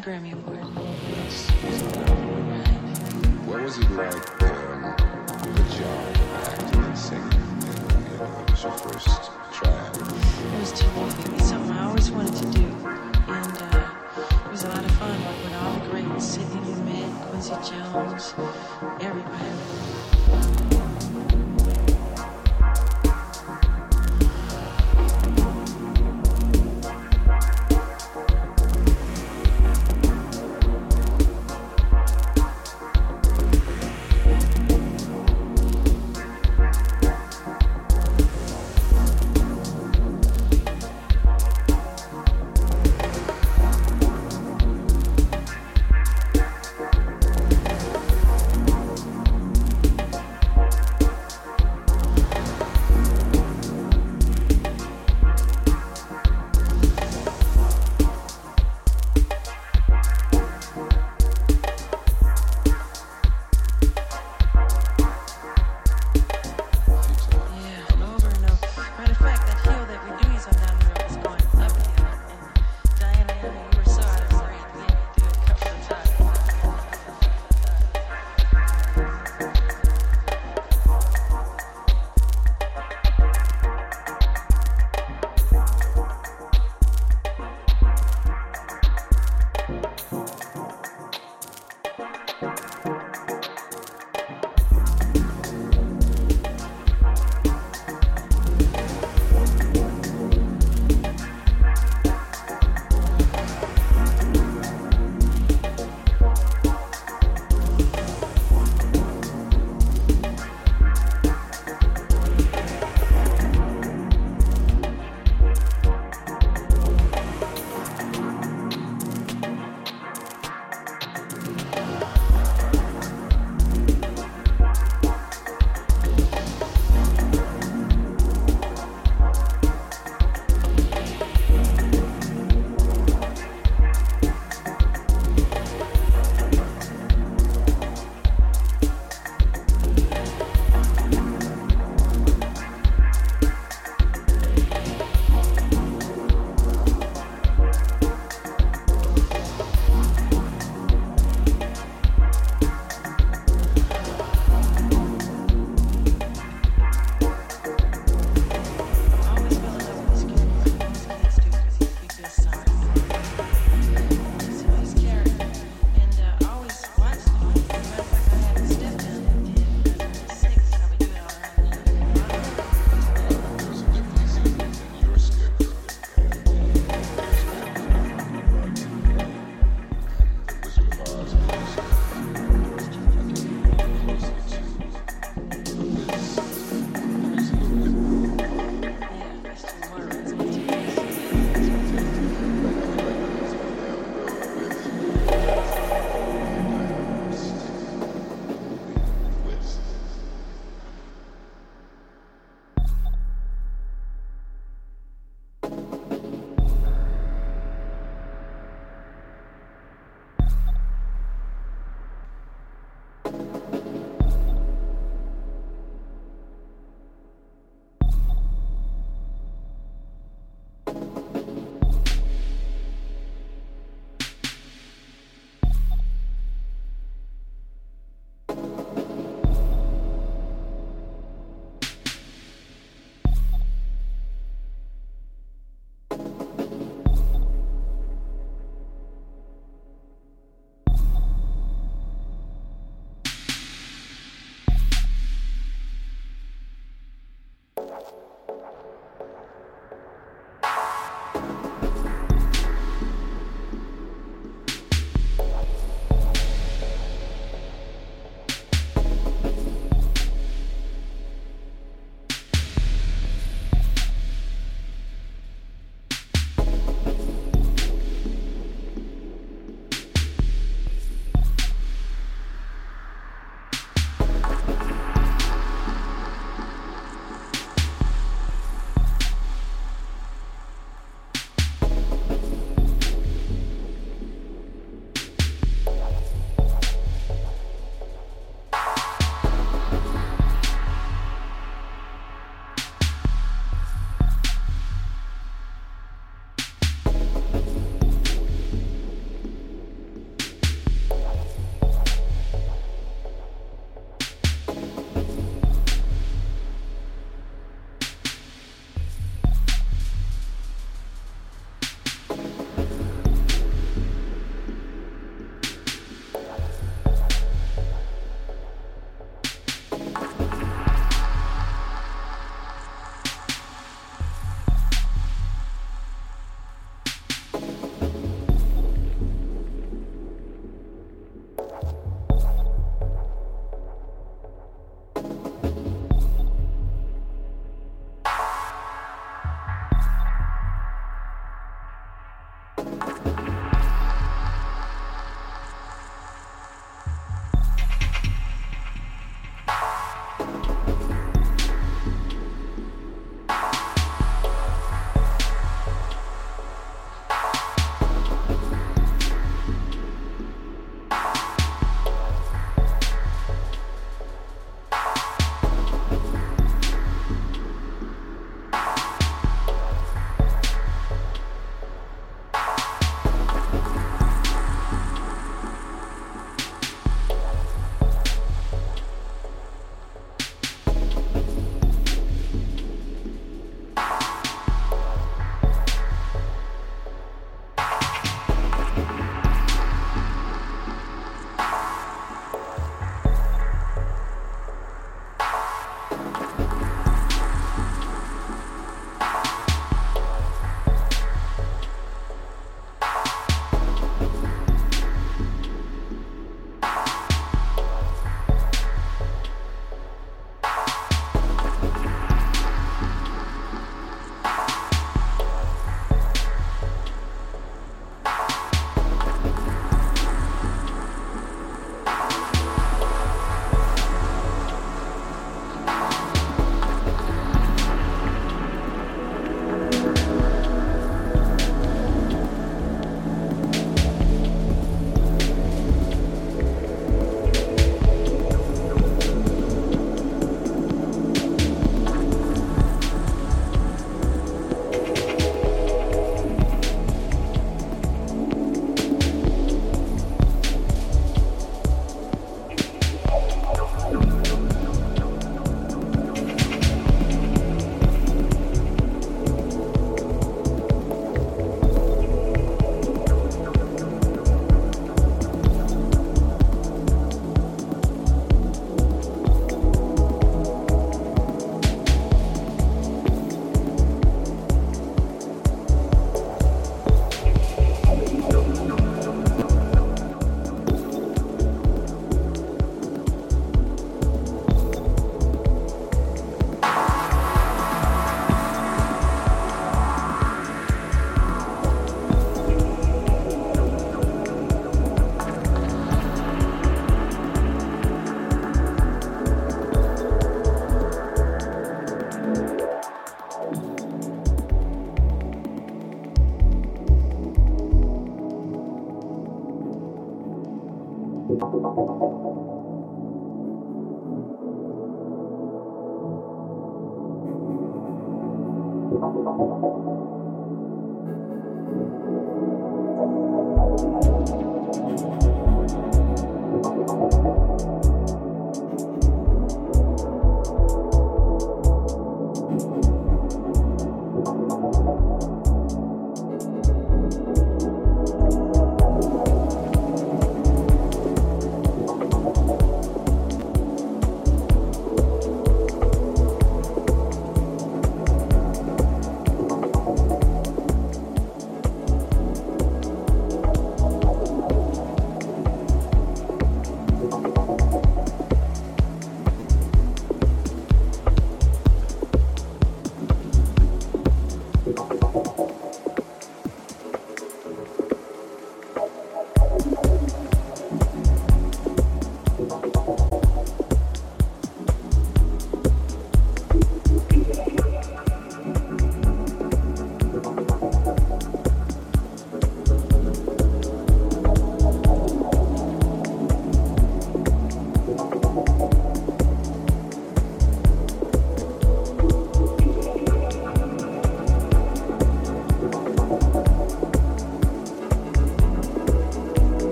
true. And a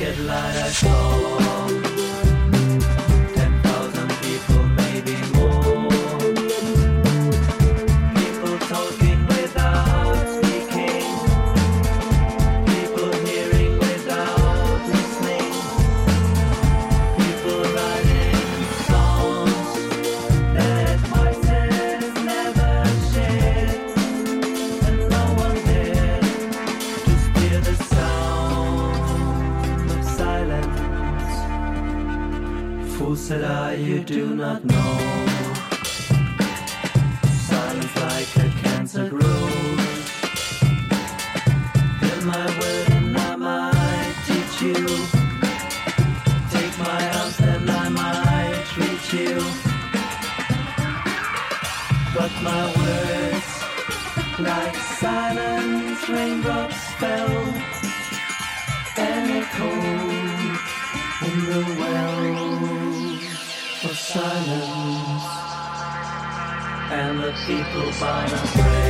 And the people find a grave.